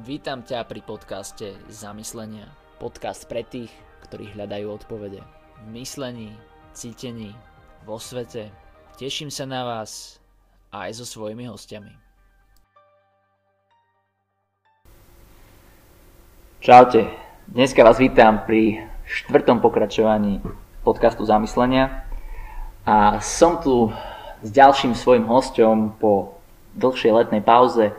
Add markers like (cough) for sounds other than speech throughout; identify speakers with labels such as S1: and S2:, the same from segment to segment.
S1: Vítam ťa pri podcaste Zamyslenia. Podcast pre tých, ktorí hľadajú odpovede. V myslení, cítení, vo svete. Teším sa na vás aj so svojimi hostiami. Čaute, dneska vás vítam pri štvrtom pokračovaní podcastu Zamyslenia a som tu s ďalším svojim hostom po dlhšej letnej pauze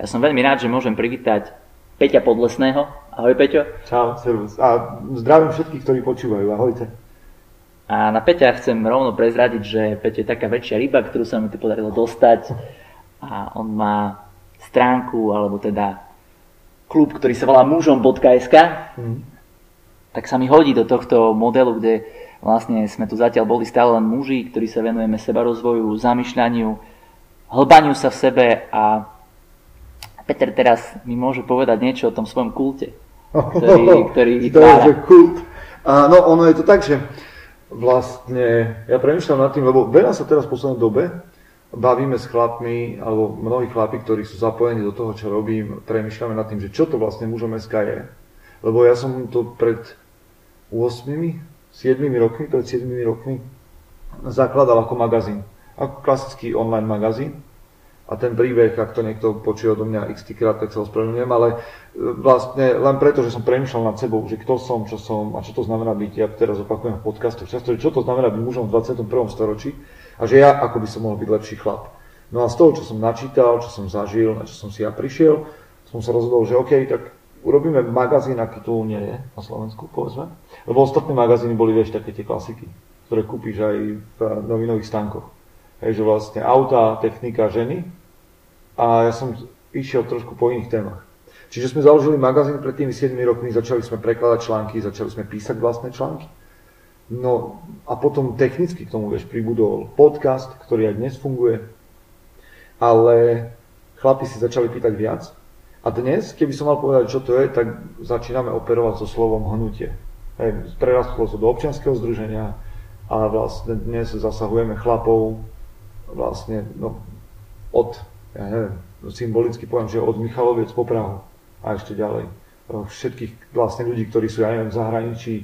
S1: ja som veľmi rád, že môžem privítať Peťa Podlesného. Ahoj Peťo.
S2: Čau, servus. A zdravím všetkých, ktorí počúvajú. Ahojte.
S1: A na Peťa chcem rovno prezradiť, že Peťo je taká väčšia ryba, ktorú sa mi tu podarilo dostať. A on má stránku, alebo teda klub, ktorý sa volá mužom.sk. Mm. Tak sa mi hodí do tohto modelu, kde vlastne sme tu zatiaľ boli stále len muži, ktorí sa venujeme seba rozvoju, zamýšľaniu, hlbaniu sa v sebe a Peter teraz mi môže povedať niečo o tom svojom kulte, ktorý, (laughs) ktorý vytvára.
S2: To kult. A, no ono je to tak, že vlastne ja premyšľam nad tým, lebo veľa sa teraz v poslednej dobe bavíme s chlapmi, alebo mnohí chlapi, ktorí sú zapojení do toho, čo robím, premyšľame nad tým, že čo to vlastne mužom SK je. Lebo ja som to pred 8, 7 rokmi, pred 7 rokmi zakladal ako magazín. Ako klasický online magazín a ten príbeh, ak to niekto počuje odo mňa x krát, tak sa ospravedlňujem, ale e, vlastne len preto, že som premýšľal nad sebou, že kto som, čo som a čo to znamená byť, ja teraz opakujem v podcastoch často, čo to znamená byť mužom v 21. storočí a že ja ako by som mohol byť lepší chlap. No a z toho, čo som načítal, čo som zažil, na čo som si ja prišiel, som sa rozhodol, že OK, tak urobíme magazín, aký tu nie je na Slovensku, povedzme. Lebo ostatné magazíny boli, vieš, také tie klasiky, ktoré kúpiš aj v novinových stánkoch. Hej, že vlastne auta, technika, ženy, a ja som išiel trošku po iných témach. Čiže sme založili magazín pred tými 7 rokmi, začali sme prekladať články, začali sme písať vlastné články. No a potom technicky k tomu vieš, pribudol podcast, ktorý aj dnes funguje. Ale chlapi si začali pýtať viac. A dnes, keby som mal povedať, čo to je, tak začíname operovať so slovom hnutie. Hej, prerastlo to do občianského združenia a vlastne dnes zasahujeme chlapov vlastne no, od ja neviem, symbolicky poviem, že od Michaloviec po Prahu a ešte ďalej. Všetkých vlastne ľudí, ktorí sú, ja neviem, v zahraničí,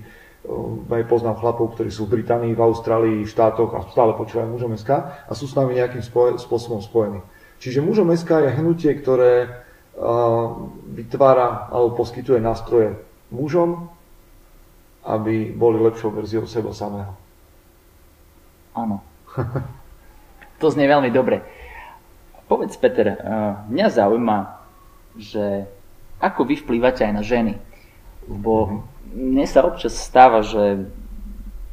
S2: aj poznám chlapov, ktorí sú v Británii, v Austrálii, v štátoch a stále počúvajú mužom SK a sú s nami nejakým spoje, spôsobom spojení. Čiže mužom SK je hnutie, ktoré uh, vytvára alebo poskytuje nástroje mužom, aby boli lepšou verziou seba samého.
S1: Áno. (laughs) to znie veľmi dobre. Povedz, Peter, eh, mňa zaujíma, že ako vy vplývate aj na ženy. Lebo mne sa občas stáva, že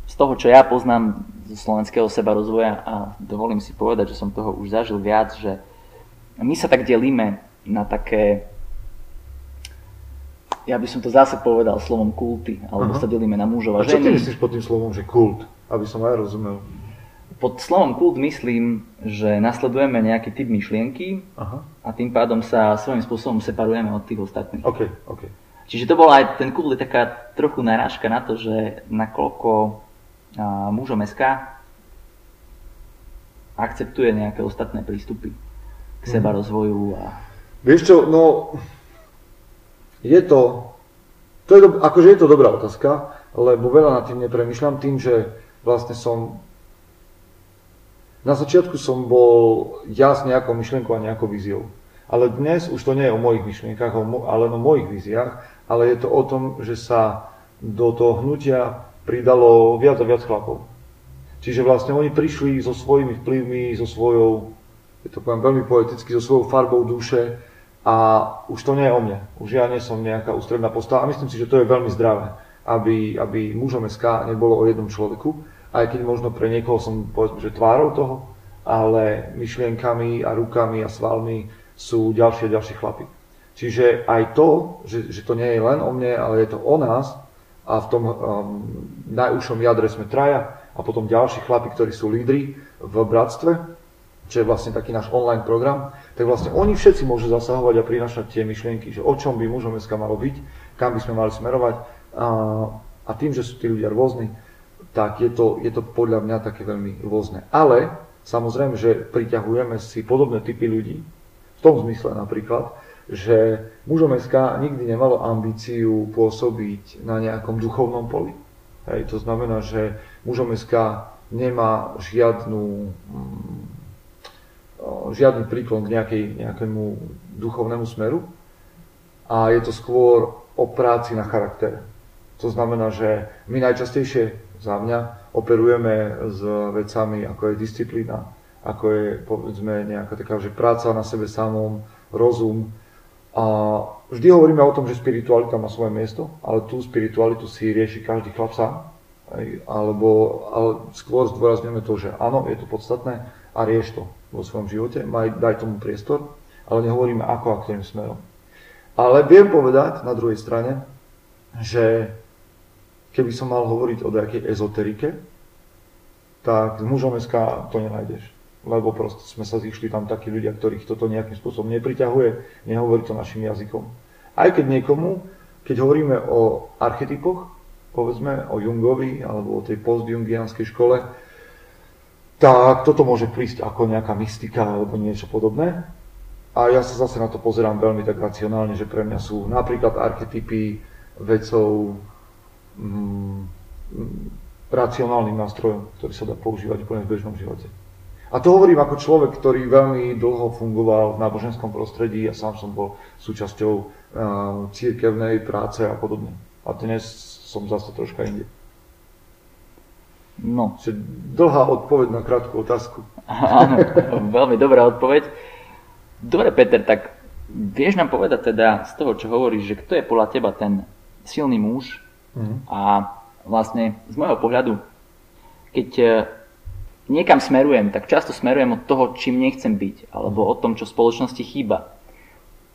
S1: z toho, čo ja poznám zo slovenského seba rozvoja a dovolím si povedať, že som toho už zažil viac, že my sa tak delíme na také ja by som to zase povedal slovom kulty, alebo uh-huh. sa delíme na mužov a, a
S2: ženy. A čo ty myslíš pod tým slovom, že kult? Aby som aj rozumel.
S1: Pod slovom kult myslím, že nasledujeme nejaký typ myšlienky Aha. a tým pádom sa svojím spôsobom separujeme od tých ostatných.
S2: Okay, okay.
S1: Čiže to bola aj, ten kult je taká trochu narážka na to, že nakoľko a, mužom SK akceptuje nejaké ostatné prístupy k seba mm. rozvoju a...
S2: Vieš čo, no je to, to je do, akože je to dobrá otázka, lebo veľa nad tým nepremýšľam tým, že vlastne som na začiatku som bol ja s nejakou myšlienkou a nejakou víziou. Ale dnes už to nie je o mojich myšlienkach, ale o mojich víziách, ale je to o tom, že sa do toho hnutia pridalo viac a viac chlapov. Čiže vlastne oni prišli so svojimi vplyvmi, so svojou, je to poviem veľmi poeticky, so svojou farbou duše a už to nie je o mne. Už ja nie som nejaká ústredná postava a myslím si, že to je veľmi zdravé, aby, aby mužom SK nebolo o jednom človeku, aj keď možno pre niekoho som povedzme, že tvárou toho, ale myšlienkami a rukami a svalmi sú ďalšie a ďalšie chlapy. Čiže aj to, že, že to nie je len o mne, ale je to o nás a v tom um, najúžšom jadre sme traja a potom ďalší chlapi, ktorí sú lídri v bratstve, čo je vlastne taký náš online program, tak vlastne oni všetci môžu zasahovať a prinašať tie myšlienky, že o čom by mužom dneska malo byť, kam by sme mali smerovať a, a tým, že sú tí ľudia rôzni, tak je to, je to podľa mňa také veľmi rôzne. Ale samozrejme, že priťahujeme si podobné typy ľudí, v tom zmysle napríklad, že mužom SK nikdy nemalo ambíciu pôsobiť na nejakom duchovnom poli. Hej, to znamená, že mužom SK nemá žiadnu, mm, žiadny príklon k nejakej, nejakému duchovnému smeru a je to skôr o práci na charaktere. To znamená, že my najčastejšie za mňa operujeme s vecami, ako je disciplína, ako je povedzme nejaká taká, že práca na sebe samom, rozum. A vždy hovoríme o tom, že spiritualita má svoje miesto, ale tú spiritualitu si rieši každý chlap sám. Alebo ale skôr zdôrazňujeme to, že áno, je to podstatné a rieš to vo svojom živote, maj, daj tomu priestor, ale nehovoríme ako a ktorým smerom. Ale viem povedať na druhej strane, že keby som mal hovoriť o nejakej ezoterike, tak s mužom SK to nenájdeš. Lebo proste sme sa zišli tam takí ľudia, ktorých toto nejakým spôsobom nepriťahuje, nehovorí to našim jazykom. Aj keď niekomu, keď hovoríme o archetypoch, povedzme o Jungovi alebo o tej postjungianskej škole, tak toto môže prísť ako nejaká mystika alebo niečo podobné. A ja sa zase na to pozerám veľmi tak racionálne, že pre mňa sú napríklad archetypy vecou racionálnym nástrojom, ktorý sa dá používať úplne v bežnom živote. A to hovorím ako človek, ktorý veľmi dlho fungoval v náboženskom prostredí a sám som bol súčasťou uh, církevnej práce a podobne. A dnes som zase troška inde.
S1: No.
S2: Čiže dlhá odpoveď na krátku otázku. (laughs)
S1: Áno, veľmi dobrá odpoveď. Dobre, Peter, tak vieš nám povedať teda z toho, čo hovoríš, že kto je podľa teba ten silný muž mm. a vlastne z môjho pohľadu, keď e, niekam smerujem, tak často smerujem od toho, čím nechcem byť, alebo o tom, čo spoločnosti chýba.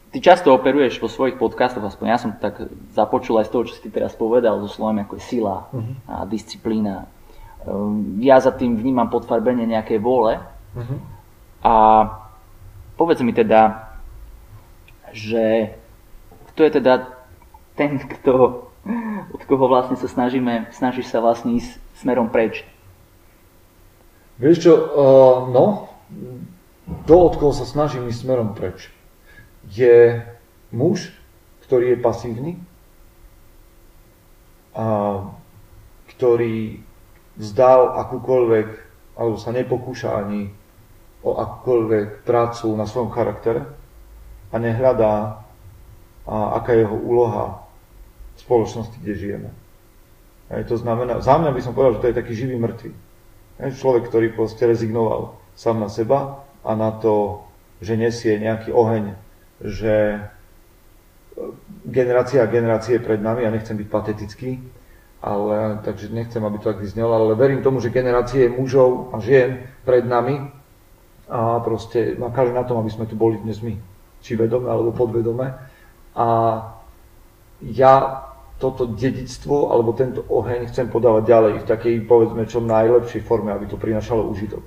S1: Ty často operuješ vo svojich podcastoch, aspoň ja som tak započul aj z toho, čo si ty teraz povedal, so slovom ako je sila uh-huh. a disciplína. Ehm, ja za tým vnímam podfarbenie nejakej vôle uh-huh. a Povedz mi teda, že kto je teda ten, kto, od koho vlastne sa snažíme, snažíš sa vlastne ísť smerom preč?
S2: Vieš čo, uh, no, to, od koho sa snažím ísť smerom preč, je muž, ktorý je pasívny, a ktorý vzdal akúkoľvek, alebo sa nepokúša ani o akúkoľvek prácu na svojom charaktere a nehľadá, a aká je jeho úloha spoločnosti, kde žijeme. Hej, to znamená, za mňa by som povedal, že to je taký živý mŕtvy. Hej, človek, ktorý proste rezignoval sám na seba a na to, že nesie nejaký oheň, že e, generácia a generácie pred nami, ja nechcem byť patetický, ale, takže nechcem, aby to tak vyznelo, ale verím tomu, že generácie mužov a žien pred nami a proste makali na tom, aby sme tu boli dnes my, či vedome alebo podvedome. A ja toto dedictvo alebo tento oheň chcem podávať ďalej v takej, povedzme, čo najlepšej forme, aby to prinašalo užitok.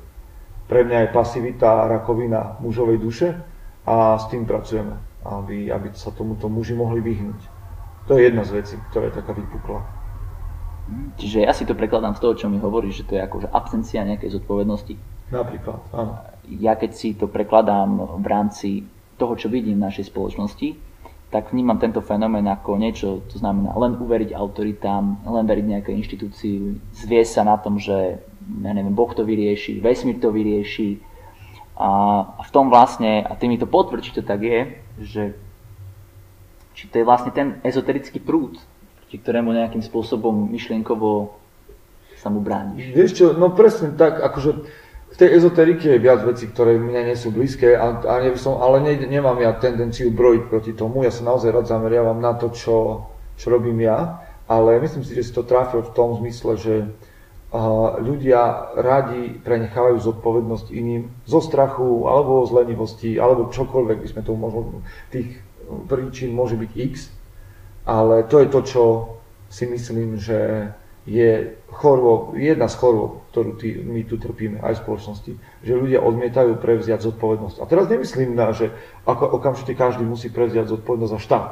S2: Pre mňa je pasivita rakovina mužovej duše a s tým pracujeme, aby, aby sa tomuto muži mohli vyhnúť. To je jedna z vecí, ktorá je taká vypukla.
S1: Čiže ja si to prekladám z toho, čo mi hovoríš, že to je akože absencia nejakej zodpovednosti.
S2: Napríklad, áno
S1: ja keď si to prekladám v rámci toho, čo vidím v našej spoločnosti, tak vnímam tento fenomén ako niečo, to znamená len uveriť autoritám, len veriť nejakej inštitúcii, zviesť sa na tom, že ja neviem, Boh to vyrieši, vesmír to vyrieši. A, a v tom vlastne, a ty mi to potvrď, či to tak je, že či to je vlastne ten ezoterický prúd, či ktorému nejakým spôsobom myšlienkovo sa mu brániš.
S2: Vieš čo, no presne tak, akože v tej ezoterike je viac vecí, ktoré mne nie sú blízke, a, a ne, som, ale ne, nemám ja tendenciu brojiť proti tomu. Ja sa naozaj rád zameriavam na to, čo, čo robím ja, ale myslím si, že si to trafil v tom zmysle, že uh, ľudia radi prenechávajú zodpovednosť iným zo strachu, alebo z lenivosti, alebo čokoľvek by sme to mohli, tých príčin môže byť x, ale to je to, čo si myslím, že je chorvo, jedna z chorôb, ktorú tý, my tu trpíme aj v spoločnosti, že ľudia odmietajú prevziať zodpovednosť. A teraz nemyslím na, že ako, okamžite každý musí prevziať zodpovednosť za štát,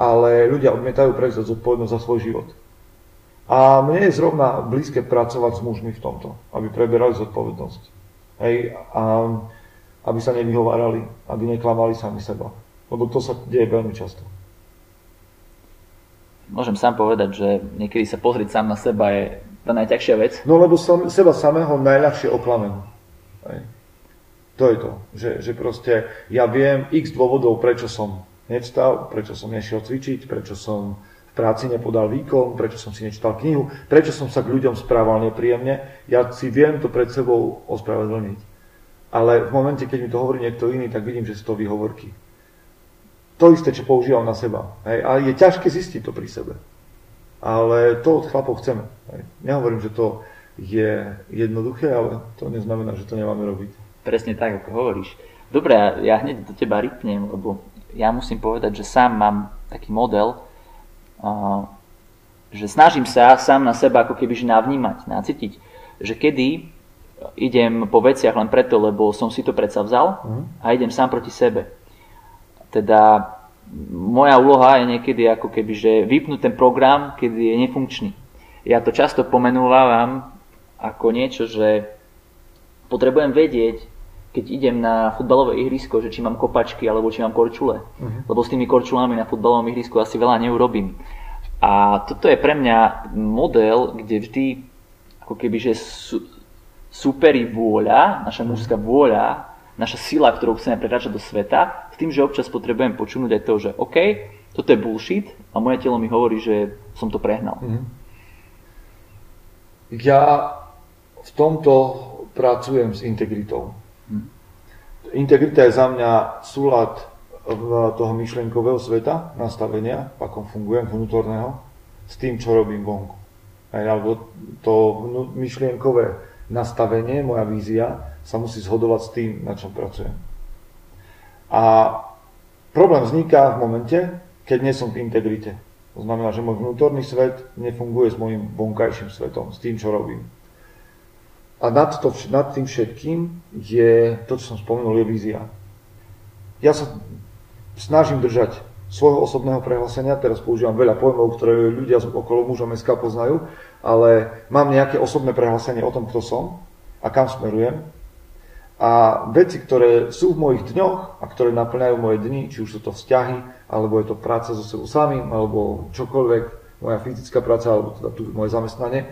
S2: ale ľudia odmietajú prevziať zodpovednosť za svoj život. A mne je zrovna blízke pracovať s mužmi v tomto, aby preberali zodpovednosť. Hej, a aby sa nevyhovárali, aby neklamali sami seba. Lebo to sa deje veľmi často.
S1: Môžem sám povedať, že niekedy sa pozrieť sám na seba je tá najťažšia vec.
S2: No lebo som, seba samého najľahšie oklamem. Hej. To je to, že, že proste ja viem x dôvodov, prečo som nevstal, prečo som nešiel cvičiť, prečo som v práci nepodal výkon, prečo som si nečítal knihu, prečo som sa k ľuďom správal nepríjemne. Ja si viem to pred sebou ospravedlniť. Ale v momente, keď mi to hovorí niekto iný, tak vidím, že sú to výhovorky to isté, čo používam na seba. Hej. A je ťažké zistiť to pri sebe. Ale to od chlapov chceme. Hej. Nehovorím, že to je jednoduché, ale to neznamená, že to nemáme robiť.
S1: Presne tak, ako hovoríš. Dobre, ja hneď do teba rypnem, lebo ja musím povedať, že sám mám taký model, že snažím sa sám na seba ako keby navnímať, nacítiť, že kedy idem po veciach len preto, lebo som si to predsa vzal mhm. a idem sám proti sebe teda moja úloha je niekedy ako keby, že vypnúť ten program, kedy je nefunkčný. Ja to často pomenúvam ako niečo, že potrebujem vedieť, keď idem na futbalové ihrisko, že či mám kopačky alebo či mám korčule. Uh-huh. Lebo s tými korčulami na futbalovom ihrisku asi veľa neurobím. A toto je pre mňa model, kde vždy ako keby, že su, superí vôľa, naša mužská vôľa naša sila, ktorou chceme prekračať do sveta, s tým, že občas potrebujem počuť aj to, že OK, toto je bullshit a moje telo mi hovorí, že som to prehnal. Mm.
S2: Ja v tomto pracujem s integritou. Mm. Integrita je za mňa súlad toho myšlienkového sveta, nastavenia, v akom fungujem, vnútorného, s tým, čo robím vonku. Alebo to myšlienkové nastavenie, moja vízia, sa musí zhodovať s tým, na čom pracujem. A problém vzniká v momente, keď nie som v integrite. To znamená, že môj vnútorný svet nefunguje s môjim vonkajším svetom, s tým, čo robím. A nad, to, nad tým všetkým je to, čo som spomenul, je vízia. Ja sa snažím držať svojho osobného prehlásenia, teraz používam veľa pojmov, ktoré ľudia okolo muža SK poznajú, ale mám nejaké osobné prehlásenie o tom, kto som a kam smerujem a veci, ktoré sú v mojich dňoch a ktoré naplňajú moje dni, či už sú to vzťahy, alebo je to práca so sebou samým, alebo čokoľvek, moja fyzická práca, alebo teda tu moje zamestnanie,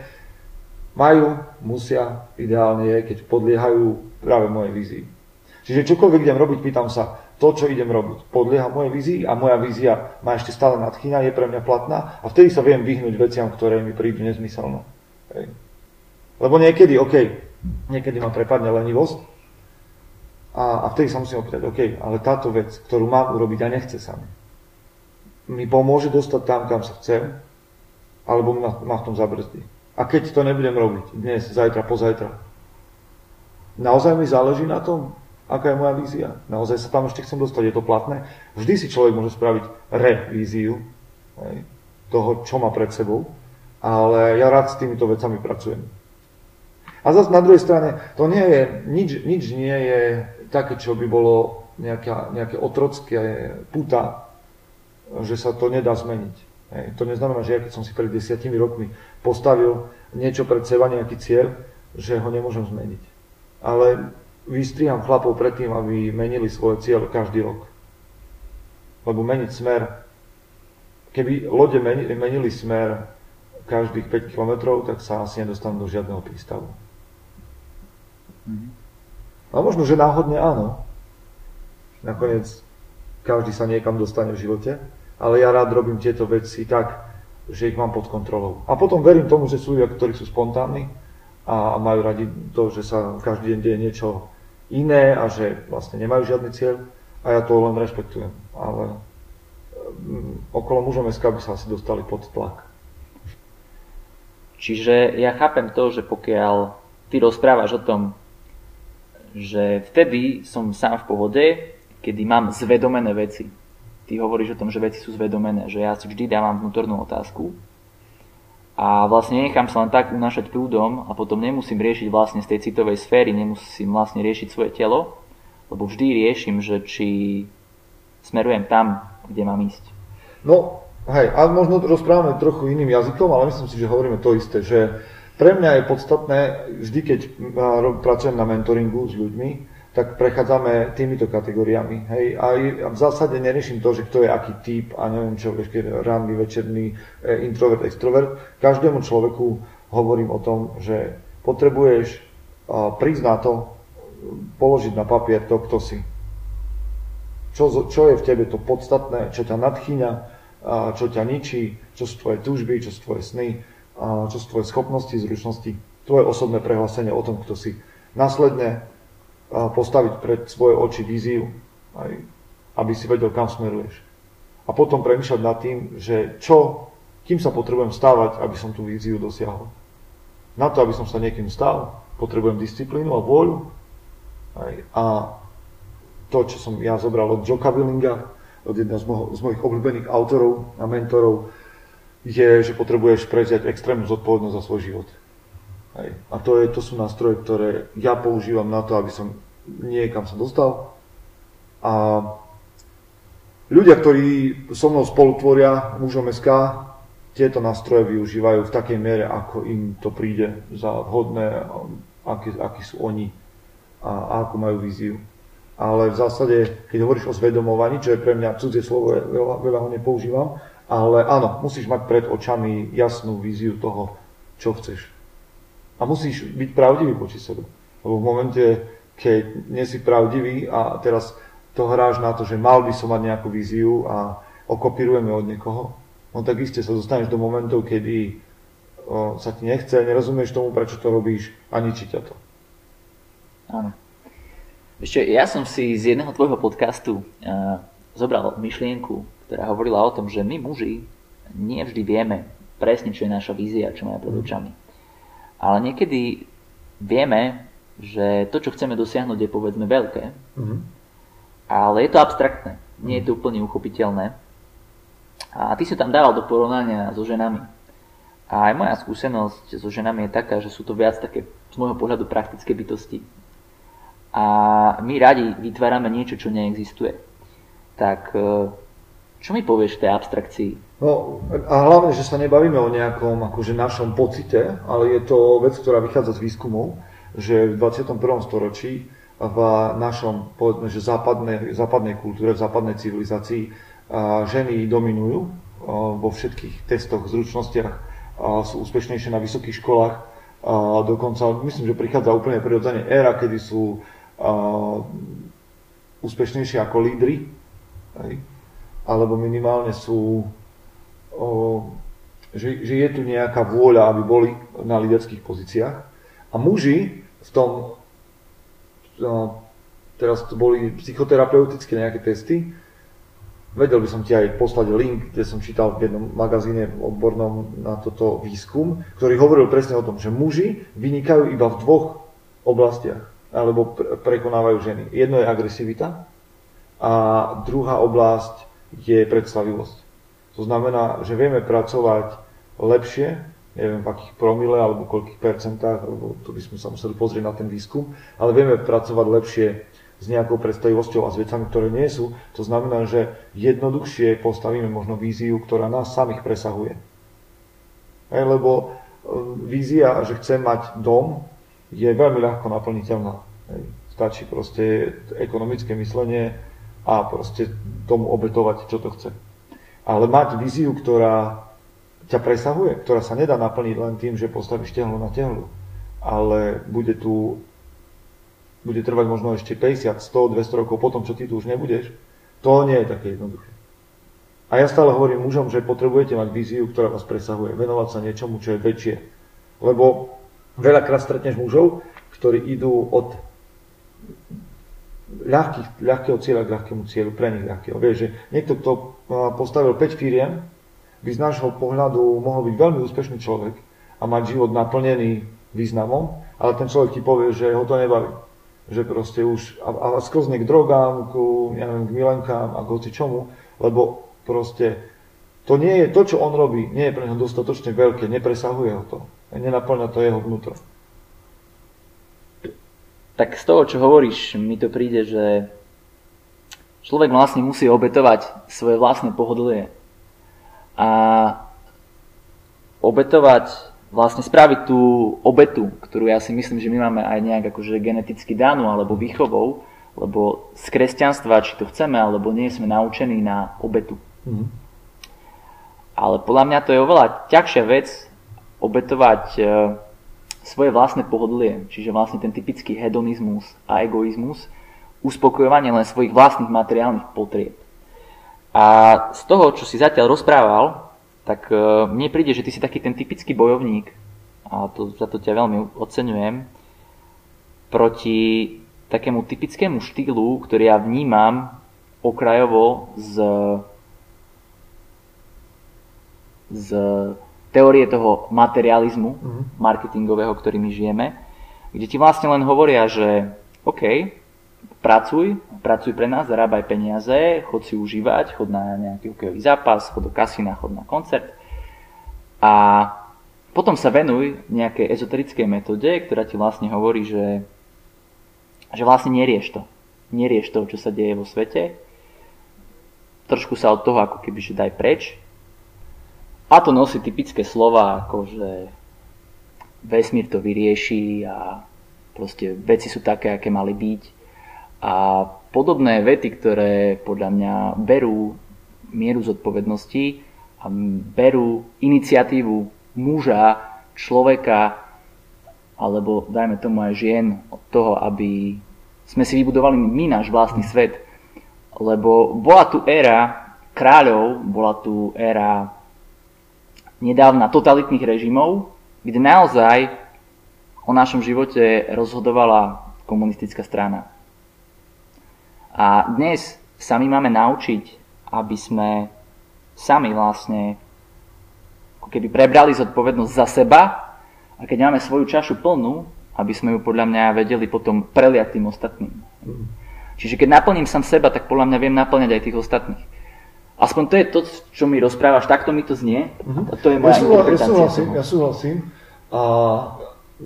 S2: majú, musia, ideálne je, keď podliehajú práve mojej vízii. Čiže čokoľvek idem robiť, pýtam sa, to, čo idem robiť, podlieha mojej vízii a moja vízia má ešte stále nadchýňa, je pre mňa platná a vtedy sa viem vyhnúť veciam, ktoré mi prídu nezmyselné. Hej. Lebo niekedy, OK, niekedy ma prepadne lenivosť, a, a vtedy sa musím opýtať, OK, ale táto vec, ktorú mám urobiť a nechce sa mi, mi pomôže dostať tam, kam sa chcem, alebo ma, ma v tom zabrzdí. A keď to nebudem robiť dnes, zajtra, pozajtra, naozaj mi záleží na tom, aká je moja vízia. Naozaj sa tam ešte chcem dostať, je to platné. Vždy si človek môže spraviť revíziu hej, toho, čo má pred sebou, ale ja rád s týmito vecami pracujem. A zase na druhej strane, to nie je, nič, nič nie je také, čo by bolo nejaká, nejaké otrocké puta, že sa to nedá zmeniť. Hej. To neznamená, že ja keď som si pred desiatimi rokmi postavil niečo pred seba, nejaký cieľ, že ho nemôžem zmeniť. Ale vystriham chlapov predtým, aby menili svoj cieľ každý rok. Lebo meniť smer, keby lode menili smer každých 5 km, tak sa asi nedostanú do žiadneho prístavu. Mm-hmm. A možno, že náhodne áno. Nakoniec každý sa niekam dostane v živote, ale ja rád robím tieto veci tak, že ich mám pod kontrolou. A potom verím tomu, že sú ľudia, ktorí sú spontánni a majú radi to, že sa každý deň deje niečo iné a že vlastne nemajú žiadny cieľ a ja to len rešpektujem. Ale mm, okolo mužom SK by sa asi dostali pod tlak.
S1: Čiže ja chápem to, že pokiaľ ty rozprávaš o tom, že vtedy som sám v pohode, kedy mám zvedomené veci. Ty hovoríš o tom, že veci sú zvedomené, že ja si vždy dávam vnútornú otázku a vlastne nechám sa len tak unášať prúdom a potom nemusím riešiť vlastne z tej citovej sféry, nemusím vlastne riešiť svoje telo, lebo vždy riešim, že či smerujem tam, kde mám ísť.
S2: No, hej, a možno rozprávame trochu iným jazykom, ale myslím si, že hovoríme to isté, že pre mňa je podstatné, vždy keď pracujem na mentoringu s ľuďmi, tak prechádzame týmito kategóriami. Hej? A v zásade neriešim to, že kto je aký typ a neviem čo, vieš, ranný, večerný, e, introvert, extrovert. Každému človeku hovorím o tom, že potrebuješ prísť na to, položiť na papier to, kto si. Čo, čo je v tebe to podstatné, čo ťa nadchýňa, čo ťa ničí, čo sú tvoje túžby, čo sú tvoje sny, čo sú tvoje schopnosti, zručnosti, tvoje osobné prehlásenie o tom, kto si. Následne postaviť pred svoje oči víziu, aj, aby si vedel, kam smeruješ. A potom premýšľať nad tým, že čo, kým sa potrebujem stávať, aby som tú víziu dosiahol. Na to, aby som sa niekým stal, potrebujem disciplínu a vôľu. Aj, a to, čo som ja zobral od Joka Willinga, od jedného z, mo- z mojich obľúbených autorov a mentorov, je, že potrebuješ prevziať extrémnu zodpovednosť za svoj život. Hej. A to, je, to sú nástroje, ktoré ja používam na to, aby som niekam sa dostal. A ľudia, ktorí so mnou spolutvoria mužom SK, tieto nástroje využívajú v takej miere, ako im to príde za vhodné, akí, akí sú oni a, a ako majú víziu. Ale v zásade, keď hovoríš o zvedomovaní, čo je pre mňa cudzie slovo, veľa, veľa ho nepoužívam, ale áno, musíš mať pred očami jasnú víziu toho, čo chceš. A musíš byť pravdivý voči sebe. Lebo v momente, keď nie si pravdivý a teraz to hráš na to, že mal by som mať nejakú víziu a okopírujeme od niekoho, no tak iste sa dostaneš do momentov, kedy o, sa ti nechce, nerozumieš tomu, prečo to robíš a ničí ťa to.
S1: Áno. Ešte ja som si z jedného tvojho podcastu uh, zobral myšlienku, ktorá hovorila o tom, že my muži nie vždy vieme presne, čo je naša vízia, čo máme pred očami. Ale niekedy vieme, že to, čo chceme dosiahnuť, je povedzme veľké, mm-hmm. ale je to abstraktné, nie je to úplne uchopiteľné. A ty si tam dával do porovnania so ženami. A aj moja skúsenosť so ženami je taká, že sú to viac také z môjho pohľadu praktické bytosti. A my radi vytvárame niečo, čo neexistuje. Tak e, čo mi povieš v tej abstrakcii?
S2: No a hlavne, že sa nebavíme o nejakom akože našom pocite, ale je to vec, ktorá vychádza z výskumov, že v 21. storočí v našom, povedzme, že západnej, západnej kultúre, v západnej civilizácii ženy dominujú vo všetkých testoch, zručnostiach, sú úspešnejšie na vysokých školách, dokonca myslím, že prichádza úplne prirodzene éra, kedy sú úspešnejšie ako lídry, alebo minimálne sú o, že, že je tu nejaká vôľa, aby boli na líderských pozíciách. A muži v tom, no, teraz to boli psychoterapeutické nejaké testy, vedel by som ti aj poslať link, kde som čítal v jednom magazíne odbornom na toto výskum, ktorý hovoril presne o tom, že muži vynikajú iba v dvoch oblastiach, alebo prekonávajú ženy. Jedno je agresivita a druhá oblasť je predstavivosť. To znamená, že vieme pracovať lepšie, neviem v akých promile alebo koľkých percentách, lebo to by sme sa museli pozrieť na ten výskum, ale vieme pracovať lepšie s nejakou predstavivosťou a s vecami, ktoré nie sú. To znamená, že jednoduchšie postavíme možno víziu, ktorá nás samých presahuje. Hej, lebo e, vízia, že chcem mať dom, je veľmi ľahko naplniteľná. Stačí proste ekonomické myslenie a proste tomu obetovať, čo to chce. Ale mať víziu, ktorá ťa presahuje, ktorá sa nedá naplniť len tým, že postavíš tehlu na tehlu, ale bude tu bude trvať možno ešte 50, 100, 200 rokov potom, čo ty tu už nebudeš, to nie je také jednoduché. A ja stále hovorím mužom, že potrebujete mať víziu, ktorá vás presahuje, venovať sa niečomu, čo je väčšie. Lebo veľakrát stretneš mužov, ktorí idú od ľahkých, ľahkého cieľa k ľahkému cieľu, pre nich ľahkého. Vieš, že niekto, kto postavil 5 firiem, by z nášho pohľadu mohol byť veľmi úspešný človek a mať život naplnený významom, ale ten človek ti povie, že ho to nebaví. Že proste už, a, a sklzne k drogám, ku, ja neviem, k milenkám a k hoci čomu, lebo proste to nie je, to čo on robí, nie je pre neho dostatočne veľké, nepresahuje ho to, nenaplňa to jeho vnútro
S1: tak z toho, čo hovoríš, mi to príde, že človek vlastne musí obetovať svoje vlastné pohodlie. A obetovať vlastne spraviť tú obetu, ktorú ja si myslím, že my máme aj nejak akože geneticky danú alebo výchovou, lebo z kresťanstva, či to chceme alebo nie, sme naučení na obetu. Mm. Ale podľa mňa to je oveľa ťažšia vec obetovať e, svoje vlastné pohodlie, čiže vlastne ten typický hedonizmus a egoizmus, uspokojovanie len svojich vlastných materiálnych potrieb. A z toho, čo si zatiaľ rozprával, tak uh, mne príde, že ty si taký ten typický bojovník, a to, za to ťa veľmi oceňujem, proti takému typickému štýlu, ktorý ja vnímam okrajovo z, z teórie toho materializmu mm-hmm. marketingového, ktorý my žijeme, kde ti vlastne len hovoria, že OK, pracuj, pracuj pre nás, zarábaj peniaze, chod si užívať, chod na nejaký hokejový zápas, chod do kasína, chod na koncert a potom sa venuj nejakej ezoterickej metóde, ktorá ti vlastne hovorí, že, že vlastne nerieš to. Nerieš to, čo sa deje vo svete. Trošku sa od toho ako keby, že daj preč. A to nosí typické slova, ako že vesmír to vyrieši a proste veci sú také, aké mali byť a podobné vety, ktoré podľa mňa berú mieru zodpovednosti a berú iniciatívu muža, človeka, alebo dajme tomu aj žien od toho, aby sme si vybudovali my náš vlastný svet. Lebo bola tu éra kráľov, bola tu éra nedávna totalitných režimov, kde naozaj o našom živote rozhodovala komunistická strana. A dnes sa my máme naučiť, aby sme sami vlastne ako keby prebrali zodpovednosť za seba a keď máme svoju čašu plnú, aby sme ju podľa mňa vedeli potom preliať tým ostatným. Mm. Čiže keď naplním sám seba, tak podľa mňa viem naplňať aj tých ostatných. Aspoň to je to, čo mi rozprávaš, takto mi to znie. A to je moja
S2: ja, ja súhlasím, ja súhlasím. A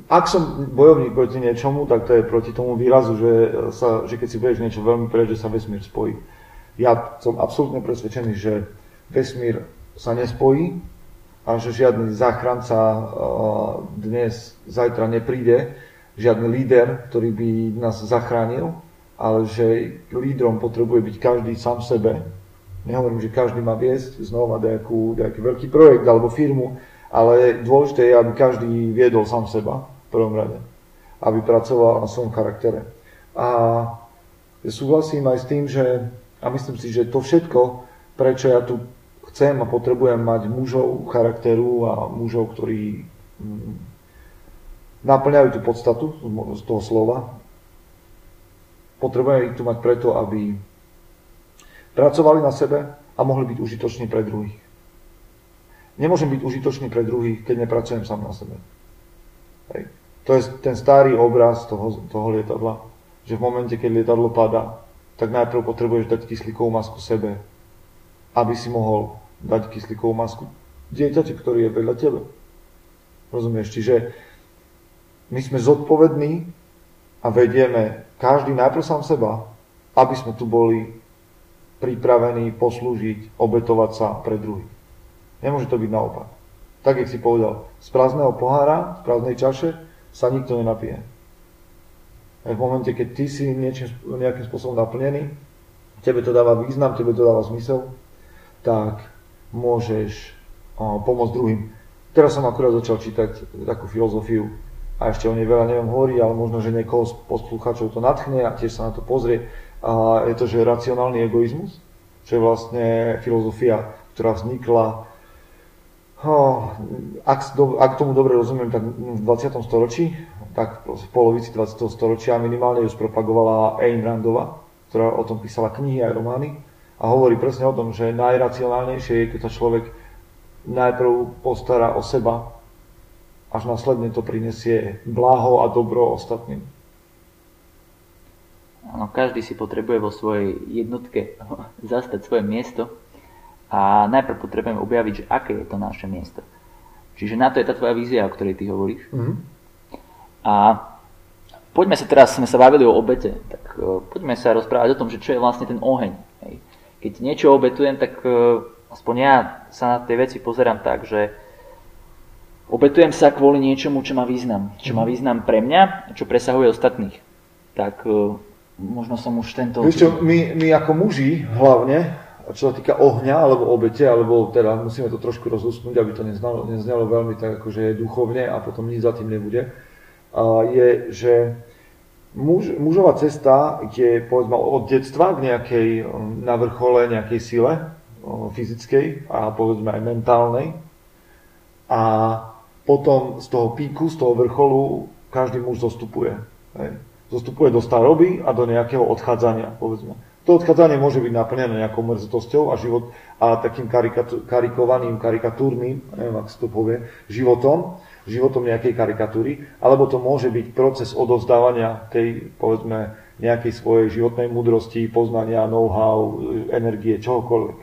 S2: ak som bojovník proti niečomu, tak to je proti tomu výrazu, že, sa, že keď si budeš niečo veľmi preč, že sa vesmír spojí. Ja som absolútne presvedčený, že vesmír sa nespojí a že žiadny záchranca dnes, zajtra nepríde, žiadny líder, ktorý by nás zachránil, ale že lídrom potrebuje byť každý sám sebe. Nehovorím, že každý má viesť znova nejakú, nejaký veľký projekt alebo firmu, ale dôležité je, aby každý viedol sám seba v prvom rade. Aby pracoval na svojom charaktere. A súhlasím aj s tým, že, a myslím si, že to všetko, prečo ja tu chcem a potrebujem mať mužov charakteru a mužov, ktorí mm, naplňajú tú podstatu z toho slova, potrebujeme ich tu mať preto, aby pracovali na sebe a mohli byť užitoční pre druhých. Nemôžem byť užitočný pre druhých, keď nepracujem sám na sebe. Hej. To je ten starý obraz toho, toho lietadla, že v momente, keď lietadlo padá, tak najprv potrebuješ dať kyslíkovú masku sebe, aby si mohol dať kyslíkovú masku dieťaťu, ktorý je vedľa tebe. Rozumieš? Čiže my sme zodpovední a vedieme každý najprv sám seba, aby sme tu boli pripravení poslúžiť, obetovať sa pre druhých. Nemôže to byť naopak. Tak, jak si povedal, z prázdneho pohára, z prázdnej čaše sa nikto nenapije. Aj v momente, keď ty si niečím, nejakým spôsobom naplnený, tebe to dáva význam, tebe to dáva zmysel, tak môžeš pomôcť druhým. Teraz som akurát začal čítať takú filozofiu a ešte o nej veľa neviem hovorí, ale možno, že niekoho z poslucháčov to natchne a tiež sa na to pozrie. A je to, že racionálny egoizmus, čo je vlastne filozofia, ktorá vznikla ak, ak tomu dobre rozumiem, tak v 20. storočí, tak v polovici 20. storočia minimálne ju spropagovala Ayn Randova, ktorá o tom písala knihy aj romány a hovorí presne o tom, že najracionálnejšie je, keď sa človek najprv postará o seba, až následne to prinesie blaho a dobro ostatným.
S1: Áno, každý si potrebuje vo svojej jednotke (laughs) zastať svoje miesto a najprv potrebujeme objaviť, že aké je to naše miesto. Čiže na to je tá tvoja vízia, o ktorej ty hovoríš. Mm-hmm. A poďme sa teraz, sme sa bavili o obete, tak uh, poďme sa rozprávať o tom, že čo je vlastne ten oheň. Hej. Keď niečo obetujem, tak uh, aspoň ja sa na tie veci pozerám tak, že obetujem sa kvôli niečomu, čo má význam. Čo má význam pre mňa, čo presahuje ostatných. Tak uh, možno som už tento...
S2: Vieš čo, my, my ako muži hlavne, čo sa týka ohňa alebo obete, alebo teda musíme to trošku rozhusnúť, aby to neznalo, neznalo veľmi tak akože duchovne a potom nič za tým nebude, je, že muž, mužová cesta je povedzme od detstva k nejakej um, na vrchole nejakej sile fyzickej a povedzme aj mentálnej. A potom z toho píku, z toho vrcholu každý muž zostupuje. Hej. Zostupuje do staroby a do nejakého odchádzania, povedzme. To odchádzanie môže byť naplnené nejakou mrzutosťou a život a takým karikovaným, karikatúrnym, neviem, sa to povie, životom, životom nejakej karikatúry, alebo to môže byť proces odovzdávania tej, povedzme, nejakej svojej životnej múdrosti, poznania, know-how, energie, čohokoľvek.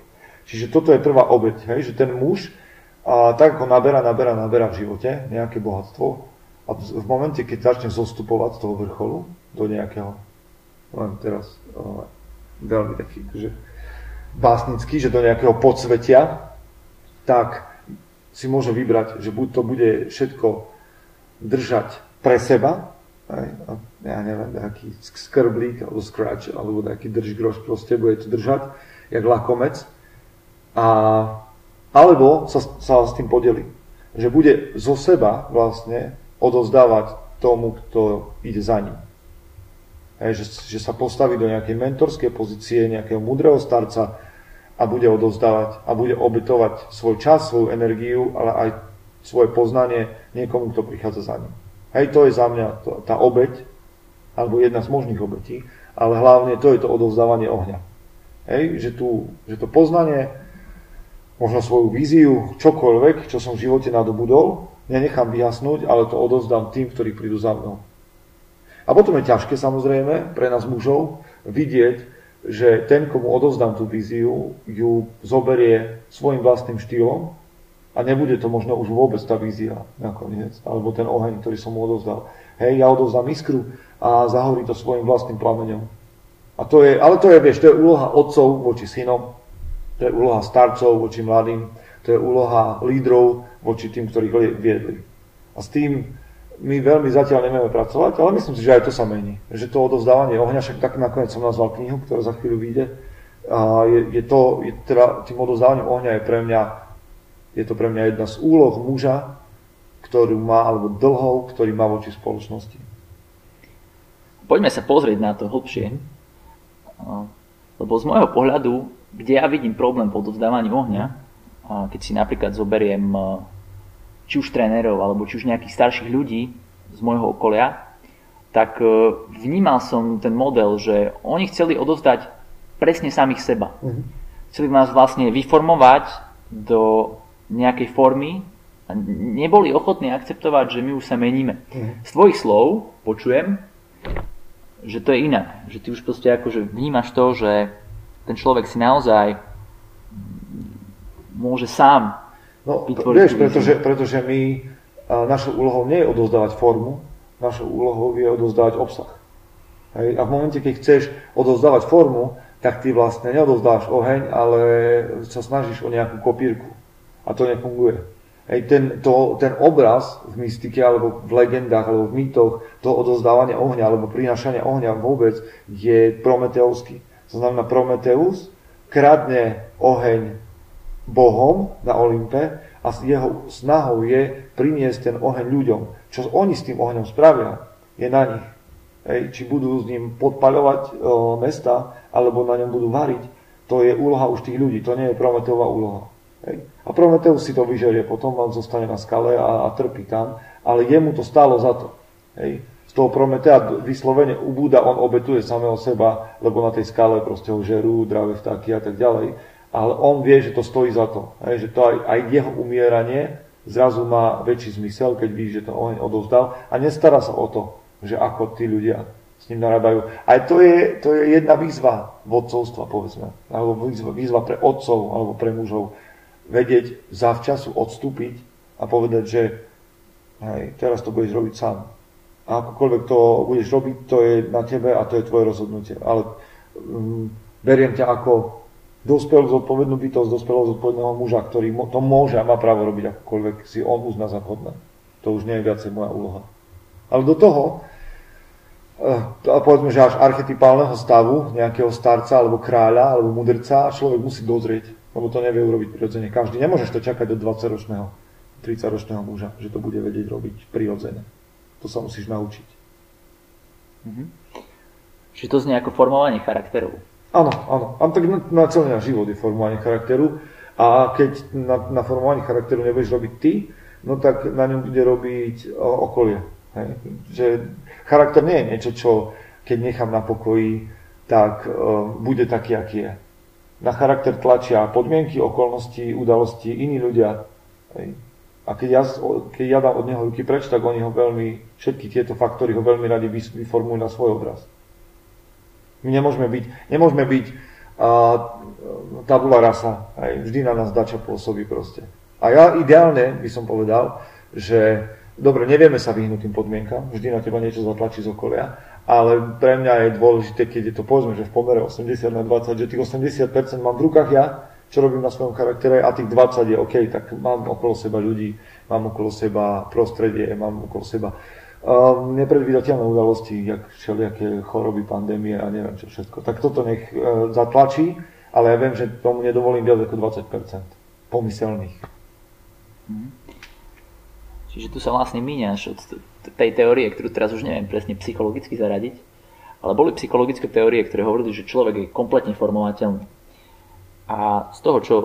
S2: Čiže toto je prvá obeď, hej, že ten muž a tak ako naberá, naberá, naberá v živote nejaké bohatstvo a v momente, keď začne zostupovať z toho vrcholu do nejakého, len teraz o, veľmi taký, že básnický, že do nejakého podsvetia, tak si môže vybrať, že buď to bude všetko držať pre seba, aj, ja neviem, nejaký skrblík alebo scratch, alebo nejaký držgroš proste bude to držať, jak lakomec, a, alebo sa, sa s tým podeli. Že bude zo seba vlastne odozdávať tomu, kto ide za ním. Hej, že, že sa postaví do nejakej mentorskej pozície, nejakého múdreho starca, a bude odovzdávať a bude obetovať svoj čas, svoju energiu, ale aj svoje poznanie niekomu, kto prichádza za ním. Hej, to je za mňa to, tá obeť, alebo jedna z možných obetí, ale hlavne to je to odovzdávanie ohňa. Hej, že, tu, že to poznanie, možno svoju víziu, čokoľvek, čo som v živote nadobudol, nenechám vyjasnúť, ale to odovzdám tým, ktorí prídu za mnou. A potom je ťažké samozrejme pre nás mužov vidieť, že ten, komu odozdám tú víziu, ju zoberie svojim vlastným štýlom a nebude to možno už vôbec tá vízia nakoniec, alebo ten oheň, ktorý som mu odozdal. Hej, ja odozdám iskru a zahorí to svojim vlastným plameňom. A to je, ale to je, vieš, to je úloha otcov voči synom, to je úloha starcov voči mladým, to je úloha lídrov voči tým, ktorých viedli. A s tým my veľmi zatiaľ nevieme pracovať, ale myslím si, že aj to sa mení. Že to odovzdávanie ohňa, však tak nakoniec som nazval knihu, ktorá za chvíľu vyjde, a je, je to, je teda, tým odovzdávaním ohňa je pre mňa, je to pre mňa jedna z úloh muža, ktorú má, alebo dlhov, ktorý má voči spoločnosti.
S1: Poďme sa pozrieť na to hlbšie. Lebo z môjho pohľadu, kde ja vidím problém po odovzdávaní ohňa, keď si napríklad zoberiem či už trénerov, alebo či už nejakých starších ľudí z môjho okolia, tak e, vnímal som ten model, že oni chceli odovzdať presne samých seba. Mm-hmm. Chceli nás vlastne vyformovať do nejakej formy a neboli ochotní akceptovať, že my už sa meníme. Mm-hmm. Z tvojich slov počujem, že to je inak. Že ty už proste akože vnímaš to, že ten človek si naozaj môže sám
S2: No, vieš, pretože, pretože my, našou úlohou nie je odozdávať formu, našou úlohou je odozdávať obsah. Hej? A v momente, keď chceš odozdávať formu, tak ty vlastne neodozdáš oheň, ale sa snažíš o nejakú kopírku. A to nefunguje. Hej, ten, to, ten obraz v mystike, alebo v legendách, alebo v mýtoch, to odozdávanie ohňa, alebo prinašanie ohňa vôbec je prometeovský. To znamená, Prometeus kradne oheň Bohom na Olympe a jeho snahou je priniesť ten oheň ľuďom. Čo oni s tým ohňom spravia, je na nich. Hej, či budú s ním podpaľovať o, mesta, alebo na ňom budú variť, to je úloha už tých ľudí, to nie je Prometeová úloha. Hej. A Prometeus si to vyžerie, potom on zostane na skale a, a trpí tam, ale jemu to stálo za to. Hej. Z toho Prometea vyslovene ubúda, on obetuje samého seba, lebo na tej skale proste ho žerú, dravé vtáky a tak ďalej ale on vie, že to stojí za to. Hej, že to aj, aj jeho umieranie zrazu má väčší zmysel, keď ví, že to oheň odovzdal a nestará sa o to, že ako tí ľudia s ním narábajú. Aj to je, to je jedna výzva vodcovstva, povedzme, alebo výzva, výzva pre otcov alebo pre mužov. Vedieť zavčasu odstúpiť a povedať, že hej, teraz to budeš robiť sám. A akokoľvek to budeš robiť, to je na tebe a to je tvoje rozhodnutie. Ale um, beriem ťa ako dospelú zodpovednú bytosť, dospelého zodpovedného muža, ktorý to môže a má právo robiť akokoľvek si on uzná za podné. To už nie je viacej moja úloha. Ale do toho, eh, a povedzme, že až archetypálneho stavu nejakého starca, alebo kráľa, alebo mudrca, človek musí dozrieť, lebo to nevie urobiť prirodzene. Každý, nemôžeš to čakať od 20-ročného, 30-ročného muža, že to bude vedieť robiť prirodzene. To sa musíš naučiť.
S1: Mhm. Čiže to znie ako formovanie charakterov.
S2: Áno, áno. A tak na, na celý náš život je formovanie charakteru. A keď na, na formovanie charakteru nebudeš robiť ty, no tak na ňom bude robiť okolie. Hej? Že charakter nie je niečo, čo keď nechám na pokoji, tak uh, bude taký, aký je. Na charakter tlačia podmienky, okolnosti, udalosti, iní ľudia. Hej? A keď ja, keď ja dám od neho ruky preč, tak oni ho veľmi, všetky tieto faktory ho veľmi radi vyformujú na svoj obraz. My nemôžeme byť, nemôžeme byť a, tabula rasa. Aj, vždy na nás dača pôsobí proste. A ja ideálne by som povedal, že dobre, nevieme sa vyhnúť tým podmienkam, vždy na teba niečo zatlačí z okolia, ale pre mňa je dôležité, keď je to povedzme, že v pomere 80 na 20, že tých 80% mám v rukách ja, čo robím na svojom charaktere a tých 20 je OK, tak mám okolo seba ľudí, mám okolo seba prostredie, mám okolo seba nepredvídateľné udalosti, jak všelijaké choroby, pandémie a neviem čo všetko. Tak toto nech uh, zatlačí, ale ja viem, že tomu nedovolím viac ako 20% pomyselných.
S1: Mhm. Čiže tu sa vlastne míňaš od tej teórie, ktorú teraz už neviem presne psychologicky zaradiť, ale boli psychologické teórie, ktoré hovorili, že človek je kompletne formovateľný. A z toho, čo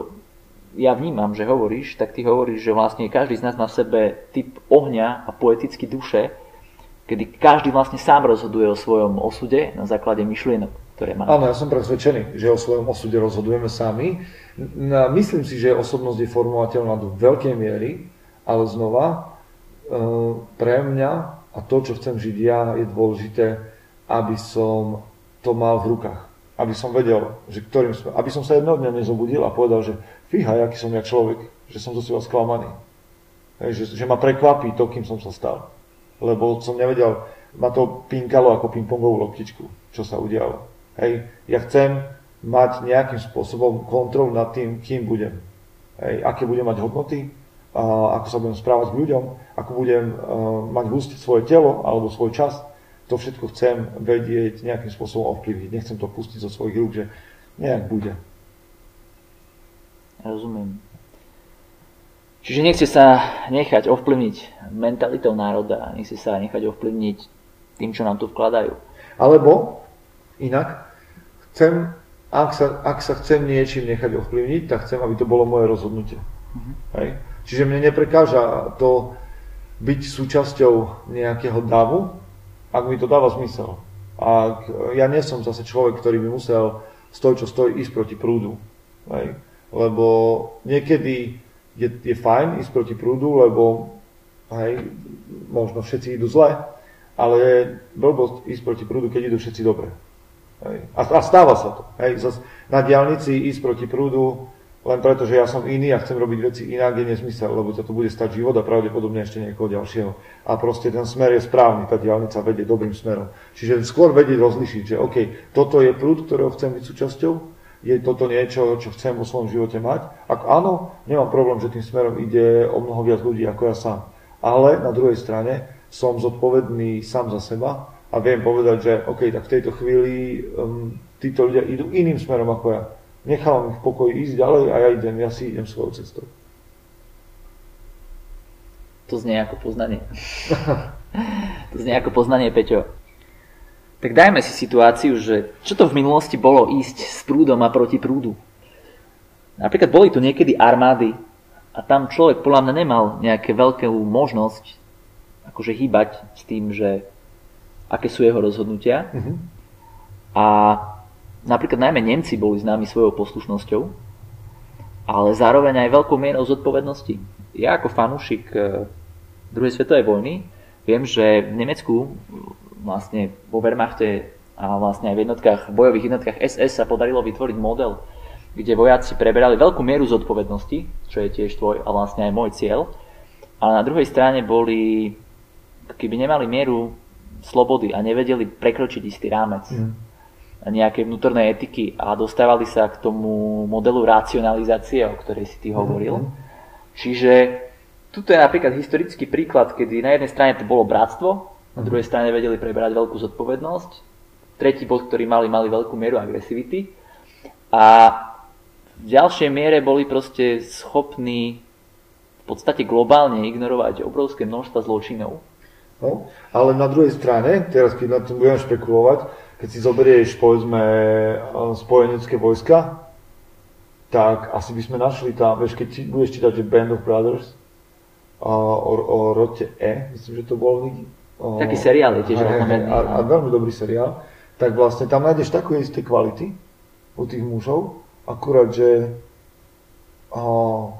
S1: ja vnímam, že hovoríš, tak ty hovoríš, že vlastne každý z nás má v sebe typ ohňa a poeticky duše, kedy každý vlastne sám rozhoduje o svojom osude na základe myšlienok, ktoré má.
S2: Áno, ja som presvedčený, že o svojom osude rozhodujeme sami. Myslím si, že osobnosť je formovateľná do veľkej miery, ale znova, e, pre mňa a to, čo chcem žiť ja, je dôležité, aby som to mal v rukách. Aby som vedel, že ktorým, aby som sa jedného dňa nezobudil a povedal, že fíha, aký som ja človek, že som zo seba sklamaný. Že, že ma prekvapí to, kým som sa stal lebo som nevedel, ma to pinkalo ako pingpongovú loptičku, čo sa udialo. Hej, ja chcem mať nejakým spôsobom kontrolu nad tým, kým budem. Hej, aké budem mať hodnoty, a ako sa budem správať k ľuďom, ako budem uh, mať hustiť svoje telo alebo svoj čas. To všetko chcem vedieť nejakým spôsobom ovplyvniť. Nechcem to pustiť zo svojich rúk, že nejak bude.
S1: Rozumiem. Čiže nechce sa nechať ovplyvniť mentalitou národa, nechce sa nechať ovplyvniť tým, čo nám tu vkladajú.
S2: Alebo inak, chcem, ak sa, ak sa chcem niečím nechať ovplyvniť, tak chcem, aby to bolo moje rozhodnutie. Mm-hmm. Hej? Čiže mne neprekáža to byť súčasťou nejakého davu, ak mi to dáva zmysel. A ja nie som zase človek, ktorý by musel stoj, čo stojí, ísť proti prúdu. Hej? Lebo niekedy je, je fajn ísť proti prúdu, lebo hej, možno všetci idú zle, ale je blbosť ísť proti prúdu, keď idú všetci dobre. Hej. A, a stáva sa to. Hej. Zas na diálnici ísť proti prúdu len preto, že ja som iný a chcem robiť veci inak, je nesmysel, lebo ťa to bude stať život a pravdepodobne ešte niekoho ďalšieho. A proste ten smer je správny, tá diálnica vedie dobrým smerom. Čiže skôr vedieť rozlišiť, že OK, toto je prúd, ktorého chcem byť súčasťou, je toto niečo, čo chcem vo svojom živote mať? Ak áno, nemám problém, že tým smerom ide o mnoho viac ľudí ako ja sám. Ale na druhej strane som zodpovedný sám za seba a viem povedať, že OK, tak v tejto chvíli um, títo ľudia idú iným smerom ako ja. Nechávam ich v pokoji ísť ďalej a ja idem, ja si idem svojou cestou.
S1: To znie ako poznanie. (laughs) to znie ako poznanie, Peťo. Tak dajme si situáciu, že čo to v minulosti bolo ísť s prúdom a proti prúdu. Napríklad boli tu niekedy armády a tam človek podľa mňa nemal nejaké veľkú možnosť akože hýbať s tým, že aké sú jeho rozhodnutia. Mm-hmm. A napríklad najmä Nemci boli známi svojou poslušnosťou, ale zároveň aj veľkou mierou zodpovednosti. Ja ako fanúšik eh, druhej svetovej vojny viem, že v Nemecku vlastne vo Wehrmachte a vlastne aj v jednotkách, bojových jednotkách SS sa podarilo vytvoriť model, kde vojaci preberali veľkú mieru zodpovednosti, čo je tiež tvoj a vlastne aj môj cieľ. A na druhej strane boli, keby nemali mieru slobody a nevedeli prekročiť istý rámec. Mm. nejakej vnútornej etiky a dostávali sa k tomu modelu racionalizácie, o ktorej si ty hovoril. Mm-hmm. Čiže tuto je napríklad historický príklad, kedy na jednej strane to bolo bratstvo, na druhej strane vedeli prebrať veľkú zodpovednosť, tretí bod, ktorý mali, mali veľkú mieru agresivity. A v ďalšej miere boli proste schopní v podstate globálne ignorovať obrovské množstva zločinov.
S2: No, ale na druhej strane, teraz keď na tom budem špekulovať, keď si zoberieš, povedzme, spojenecké vojska, tak asi by sme našli tam, vieš, keď ti, budeš čítať, Band of Brothers o, o, o rote E, myslím, že to bol
S1: o, Taký seriál je tiež
S2: a, a, a veľmi dobrý seriál, tak vlastne tam nájdeš takú isté kvality u tých mužov, akurát, že o,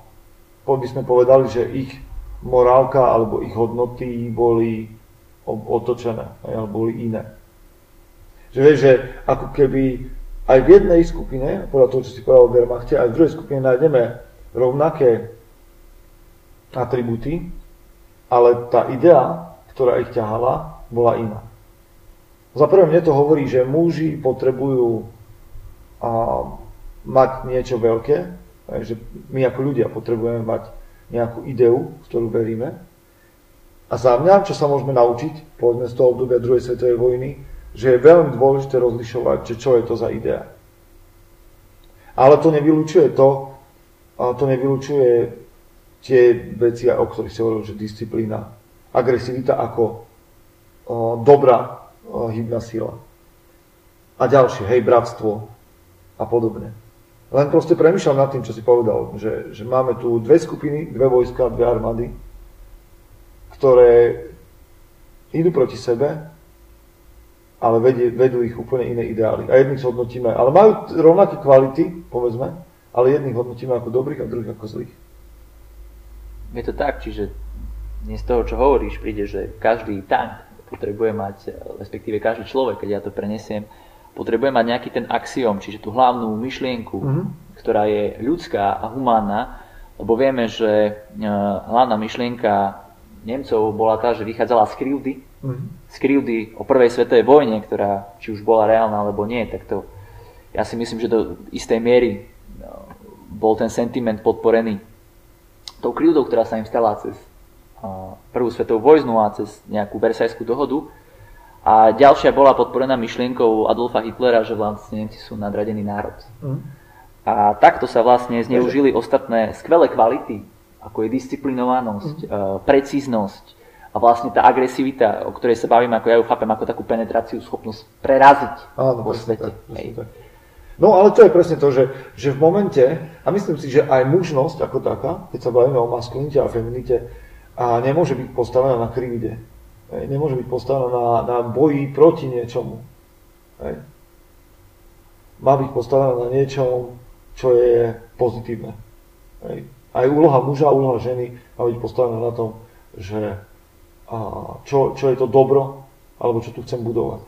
S2: by sme povedali, že ich morálka alebo ich hodnoty boli otočené, alebo boli iné. Že vieš, že ako keby aj v jednej skupine, podľa toho, čo si povedal o Wehrmachte, aj v druhej skupine nájdeme rovnaké atributy, ale tá idea, ktorá ich ťahala, bola iná. Za prvé mne to hovorí, že muži potrebujú a, mať niečo veľké, že my ako ľudia potrebujeme mať nejakú ideu, v ktorú veríme. A za mňa, čo sa môžeme naučiť, povedzme z toho obdobia druhej svetovej vojny, že je veľmi dôležité rozlišovať, že čo je to za idea. Ale to nevylučuje to, to nevylučuje tie veci, o ktorých si hovoril, že disciplína, agresivita ako o, dobrá o, hybná sila. A ďalšie, hej, bratstvo a podobne. Len proste premyšľam nad tým, čo si povedal, že, že máme tu dve skupiny, dve vojska, dve armády, ktoré idú proti sebe ale vedie, vedú ich úplne iné ideály. A jedných hodnotíme, ale majú rovnaké kvality, povedzme, ale jedných hodnotíme ako dobrých a druhých ako zlých.
S1: Je to tak, čiže dnes z toho, čo hovoríš, príde, že každý tank potrebuje mať, respektíve každý človek, keď ja to prenesiem, potrebuje mať nejaký ten axiom, čiže tú hlavnú myšlienku, mm-hmm. ktorá je ľudská a humánna, lebo vieme, že uh, hlavná myšlienka Nemcov bola tá, že vychádzala z krivdy, mm-hmm. z krivdy o prvej svetovej vojne, ktorá či už bola reálna alebo nie, tak to ja si myslím, že do istej miery no, bol ten sentiment podporený tou krivdou, ktorá sa im stala cez prvú svetovú vojnu a cez nejakú Versajskú dohodu. A ďalšia bola podporená myšlienkou Adolfa Hitlera, že vlastne Nemci sú nadradený národ. Mm. A takto sa vlastne zneužili ostatné skvelé kvality ako je disciplinovanosť, mm. precíznosť a vlastne tá agresivita, o ktorej sa bavím, ako ja ju chápem ako takú penetráciu, schopnosť preraziť Áno, vo svete. Tak, tak.
S2: No ale to je presne to, že, že v momente, a myslím si, že aj mužnosť ako taká, keď sa bavíme o maskulinite a feminite, a nemôže byť postavená na krivde. Nemôže byť postavená na, na boji proti niečomu. Má byť postavená na niečom, čo je pozitívne. Aj úloha muža úloha ženy má byť postavená na tom, že čo, čo je to dobro, alebo čo tu chcem budovať.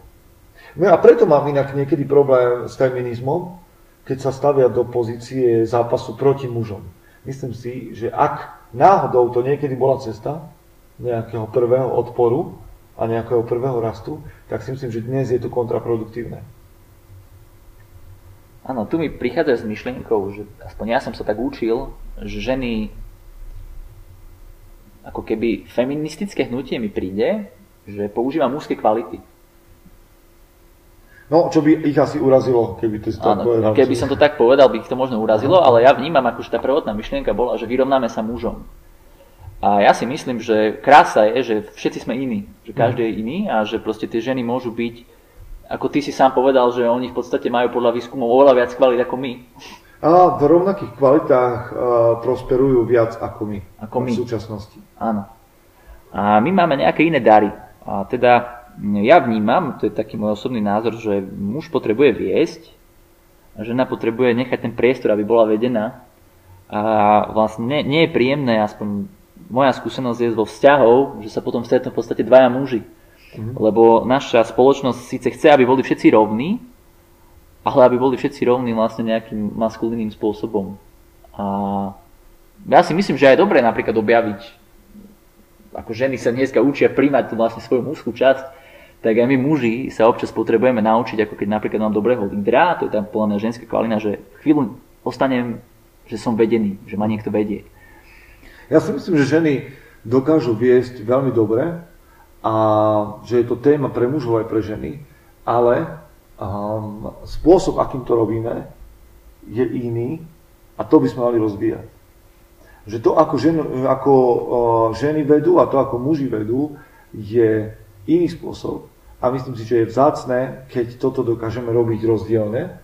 S2: No a preto mám inak niekedy problém s feminizmom, keď sa stavia do pozície zápasu proti mužom. Myslím si, že ak náhodou to niekedy bola cesta nejakého prvého odporu a nejakého prvého rastu, tak si myslím, že dnes je to kontraproduktívne.
S1: Áno, tu mi prichádza s myšlienkou, že aspoň ja som sa tak učil, že ženy ako keby feministické hnutie mi príde, že používa mužské kvality.
S2: No, čo by ich asi urazilo, keby to si
S1: tak povedal. Keby som to tak povedal, by ich to možno urazilo, ale ja vnímam, akože tá prvotná myšlienka bola, že vyrovnáme sa mužom. A ja si myslím, že krása je, že všetci sme iní, že každý je iný a že proste tie ženy môžu byť ako ty si sám povedal, že oni v podstate majú podľa výskumov oveľa viac kvalit ako my.
S2: A v rovnakých kvalitách uh, prosperujú viac ako my, ako my v súčasnosti.
S1: Áno. A my máme nejaké iné dary. A teda ja vnímam, to je taký môj osobný názor, že muž potrebuje viesť, a žena potrebuje nechať ten priestor, aby bola vedená. A vlastne nie, nie je príjemné, aspoň moja skúsenosť je vo vzťahov, že sa potom stretnú v podstate dvaja muži Mm-hmm. Lebo naša spoločnosť síce chce, aby boli všetci rovní, ale aby boli všetci rovní vlastne nejakým maskulínnym spôsobom. A ja si myslím, že aj dobre napríklad objaviť, ako ženy sa dneska učia príjmať vlastne svoju mužskú časť, tak aj my muži sa občas potrebujeme naučiť, ako keď napríklad mám dobrého lídra, to je tam podľa mňa ženská kvalina, že chvíľu ostanem, že som vedený, že ma niekto vedie.
S2: Ja si myslím, že ženy dokážu viesť veľmi dobre a že je to téma pre mužov aj pre ženy, ale um, spôsob, akým to robíme, je iný a to by sme mali rozvíjať. Že to, ako, žen, ako uh, ženy vedú a to, ako muži vedú, je iný spôsob a myslím si, že je vzácné, keď toto dokážeme robiť rozdielne,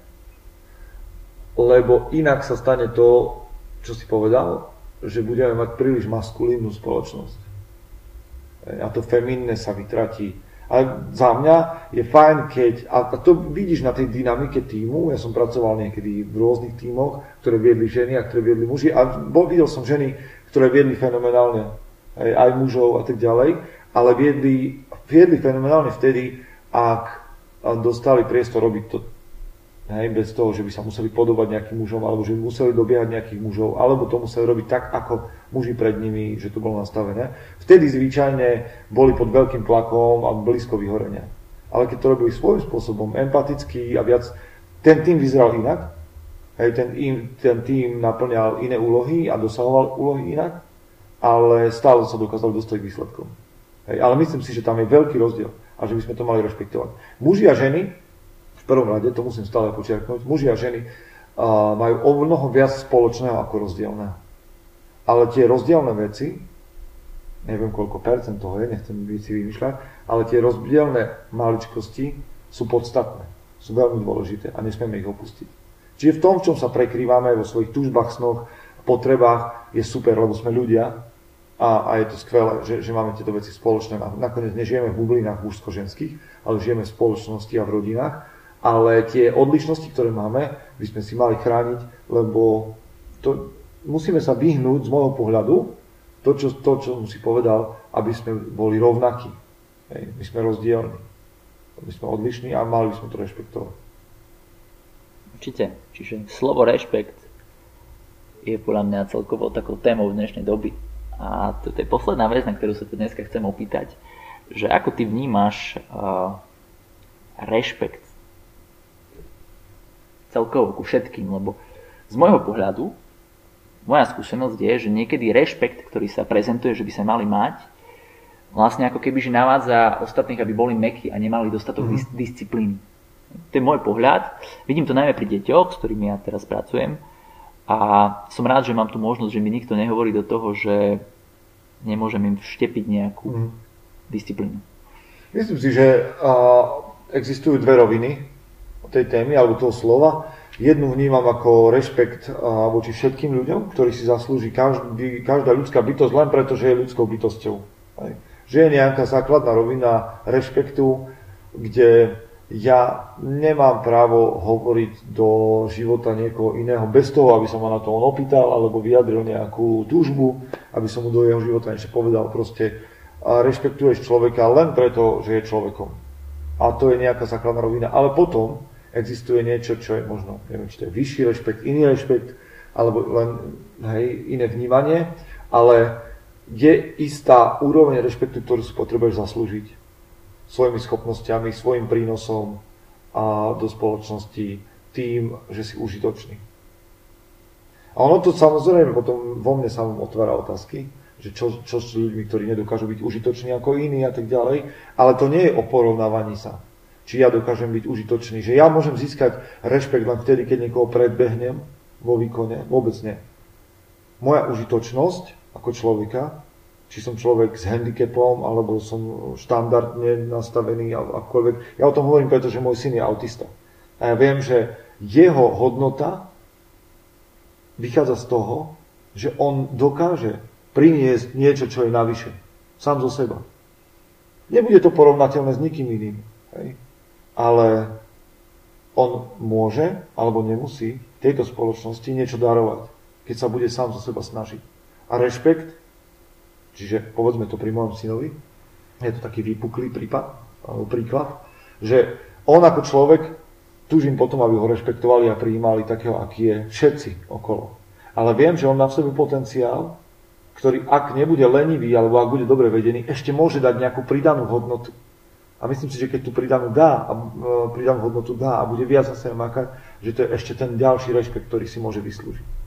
S2: lebo inak sa stane to, čo si povedal, že budeme mať príliš maskulínnu spoločnosť. A to feminné sa vytratí. Ale za mňa je fajn, keď, a to vidíš na tej dynamike týmu, ja som pracoval niekedy v rôznych tímoch, ktoré viedli ženy a ktoré viedli muži a videl som ženy, ktoré viedli fenomenálne aj, aj mužov a tak ďalej, ale viedli viedli fenomenálne vtedy, ak dostali priestor robiť to hej, bez toho, že by sa museli podobať nejakým mužom, alebo že by museli dobiehať nejakých mužov, alebo to museli robiť tak, ako muži pred nimi, že to bolo nastavené. Vtedy zvyčajne boli pod veľkým tlakom a blízko vyhorenia. Ale keď to robili svojím spôsobom, empaticky a viac, ten tým vyzeral inak, hej, ten, ten tým naplňal iné úlohy a dosahoval úlohy inak, ale stále sa dokázal dostať k výsledkom. Hej, ale myslím si, že tam je veľký rozdiel a že by sme to mali rešpektovať. Muži a ženy, v prvom rade, to musím stále počiarknúť, muži a ženy uh, majú o mnoho viac spoločného ako rozdielného. Ale tie rozdielne veci, neviem koľko percent toho je, nechcem si vymýšľať, ale tie rozdielne maličkosti sú podstatné, sú veľmi dôležité a nesmieme ich opustiť. Čiže v tom, v čom sa prekrývame vo svojich túžbách, snoch, potrebách, je super, lebo sme ľudia a, a je to skvelé, že, že máme tieto veci spoločné. Nakoniec nežijeme v bublinách mužsko-ženských, ale žijeme v spoločnosti a v rodinách. Ale tie odlišnosti, ktoré máme, by sme si mali chrániť, lebo to, musíme sa vyhnúť z môjho pohľadu, to čo, to, čo som si povedal, aby sme boli rovnakí. Hej, my sme rozdielni. My sme odlišní a mali by sme to rešpektovať.
S1: Určite. Čiže slovo rešpekt je podľa mňa celkovo takou témou dnešnej doby a to je posledná vec, na ktorú sa te dneska chcem opýtať, že ako ty vnímaš uh, rešpekt celkovo ku všetkým, lebo z môjho pohľadu moja skúsenosť je, že niekedy rešpekt, ktorý sa prezentuje, že by sa mali mať, vlastne ako keby, že navádza ostatných, aby boli meky a nemali dostatok mm-hmm. dis- disciplíny. To je môj pohľad. Vidím to najmä pri deťoch, s ktorými ja teraz pracujem, a som rád, že mám tu možnosť, že mi nikto nehovorí do toho, že nemôžem im vštepiť nejakú mm. disciplínu.
S2: Myslím si, že existujú dve roviny tej témy alebo toho slova. Jednu vnímam ako rešpekt voči všetkým ľuďom, ktorí si zaslúži každý, každá ľudská bytosť len preto, že je ľudskou bytosťou. Že je nejaká základná rovina rešpektu, kde ja nemám právo hovoriť do života niekoho iného bez toho, aby som ma na to on opýtal alebo vyjadril nejakú túžbu, aby som mu do jeho života niečo povedal. Proste rešpektuješ človeka len preto, že je človekom. A to je nejaká základná rovina. Ale potom existuje niečo, čo je možno, neviem, či to je vyšší rešpekt, iný rešpekt, alebo len hej, iné vnímanie, ale je istá úroveň rešpektu, ktorú si potrebuješ zaslúžiť svojimi schopnosťami, svojim prínosom a do spoločnosti tým, že si užitočný. A ono to samozrejme potom vo mne samom otvára otázky, že čo, čo s ľuďmi, ktorí nedokážu byť užitoční ako iní a tak ďalej, ale to nie je o porovnávaní sa. Či ja dokážem byť užitočný, že ja môžem získať rešpekt len vtedy, keď niekoho predbehnem vo výkone, vôbec nie. Moja užitočnosť ako človeka či som človek s handicapom, alebo som štandardne nastavený, akokoľvek. Ja o tom hovorím, pretože môj syn je autista. A ja viem, že jeho hodnota vychádza z toho, že on dokáže priniesť niečo, čo je navyše. Sám zo seba. Nebude to porovnateľné s nikým iným. Hej? Ale on môže, alebo nemusí tejto spoločnosti niečo darovať, keď sa bude sám zo seba snažiť. A rešpekt Čiže povedzme to pri mojom synovi, je to taký vypuklý prípad, alebo príklad, že on ako človek, tužím potom, aby ho rešpektovali a prijímali takého, aký je všetci okolo. Ale viem, že on má v sebe potenciál, ktorý ak nebude lenivý, alebo ak bude dobre vedený, ešte môže dať nejakú pridanú hodnotu. A myslím si, že keď tu pridanú dá, a e, pridanú hodnotu dá a bude viac zase makať, že to je ešte ten ďalší rešpekt, ktorý si môže vyslúžiť.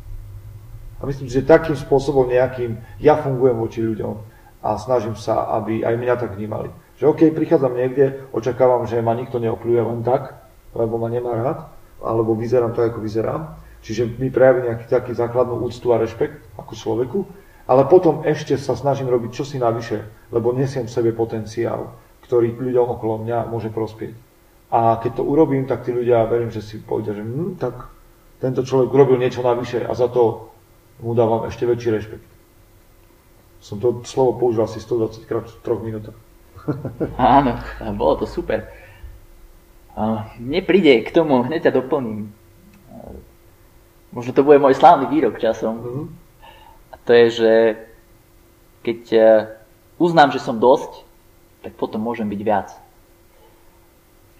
S2: A myslím že takým spôsobom nejakým ja fungujem voči ľuďom a snažím sa, aby aj mňa tak vnímali. Že OK, prichádzam niekde, očakávam, že ma nikto neopľuje len tak, lebo ma nemá rád, alebo vyzerám tak, ako vyzerám. Čiže mi prejaví nejaký taký základnú úctu a rešpekt ako človeku, ale potom ešte sa snažím robiť čosi navyše, lebo nesiem v sebe potenciál, ktorý ľuďom okolo mňa môže prospieť. A keď to urobím, tak tí ľudia, verím, že si povedia, že hm, tak tento človek urobil niečo navyše a za to mu dávam ešte väčší rešpekt. Som to slovo použil asi 120 krát v troch minútach. (laughs)
S1: Áno, bolo to super. Mne príde k tomu, hneď ťa doplním. Možno to bude môj slávny výrok časom. Mm-hmm. A to je, že keď e, uznám, že som dosť, tak potom môžem byť viac.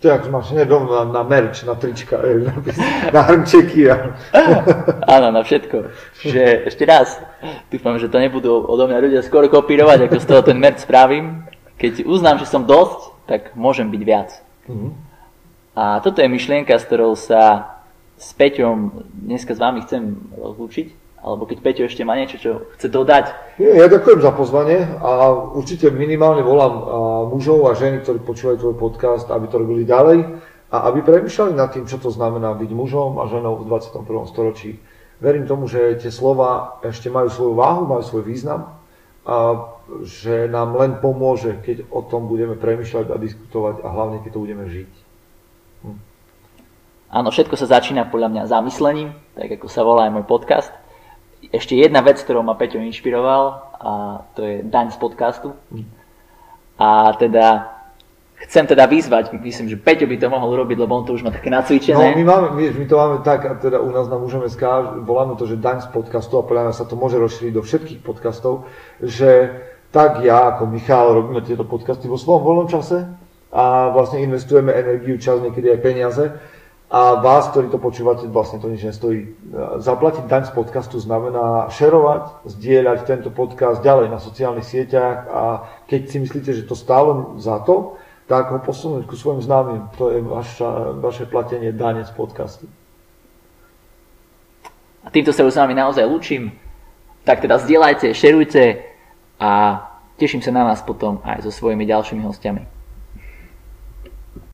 S2: To je, ako máš nedom na, na merch, na trička, (laughs) na, na hrnčeky. A... (laughs)
S1: Áno, na všetko. Čiže ešte raz, dúfam, že to nebudú odo mňa ľudia skôr kopírovať, ako z toho ten merch spravím. Keď uznám, že som dosť, tak môžem byť viac. Mm-hmm. A toto je myšlienka, s ktorou sa s Peťom dneska s vami chcem rozlúčiť. Alebo keď Peťo ešte má niečo, čo chce dodať.
S2: Ja ďakujem za pozvanie a určite minimálne volám mužov a ženy, ktorí počúvajú tvoj podcast, aby to robili ďalej a aby premýšľali nad tým, čo to znamená byť mužom a ženou v 21. storočí. Verím tomu, že tie slova ešte majú svoju váhu, majú svoj význam a že nám len pomôže, keď o tom budeme premýšľať a diskutovať a hlavne, keď to budeme žiť.
S1: Hm. Áno, všetko sa začína podľa mňa zamyslením, tak ako sa volá aj môj podcast. Ešte jedna vec, ktorou ma Peťo inšpiroval, a to je daň z podcastu. A teda chcem teda vyzvať, myslím, že Peťo by to mohol urobiť, lebo on to už má také nacvičené.
S2: No my, máme, my, my to máme tak, a teda u nás na Mužom SK, voláme to, že daň z podcastu a podľa mňa sa to môže rozšíriť do všetkých podcastov, že tak ja ako Michal robíme tieto podcasty vo svojom voľnom čase a vlastne investujeme energiu, čas, niekedy aj peniaze a vás, ktorí to počúvate, vlastne to nič nestojí. Zaplatiť daň z podcastu znamená šerovať, zdieľať tento podcast ďalej na sociálnych sieťach a keď si myslíte, že to stálo za to, tak ho posunúť ku svojim známym. To je vaša, vaše platenie dane z podcastu.
S1: A týmto sa už s vami naozaj lúčim. Tak teda zdieľajte, šerujte a teším sa na vás potom aj so svojimi ďalšími hostiami.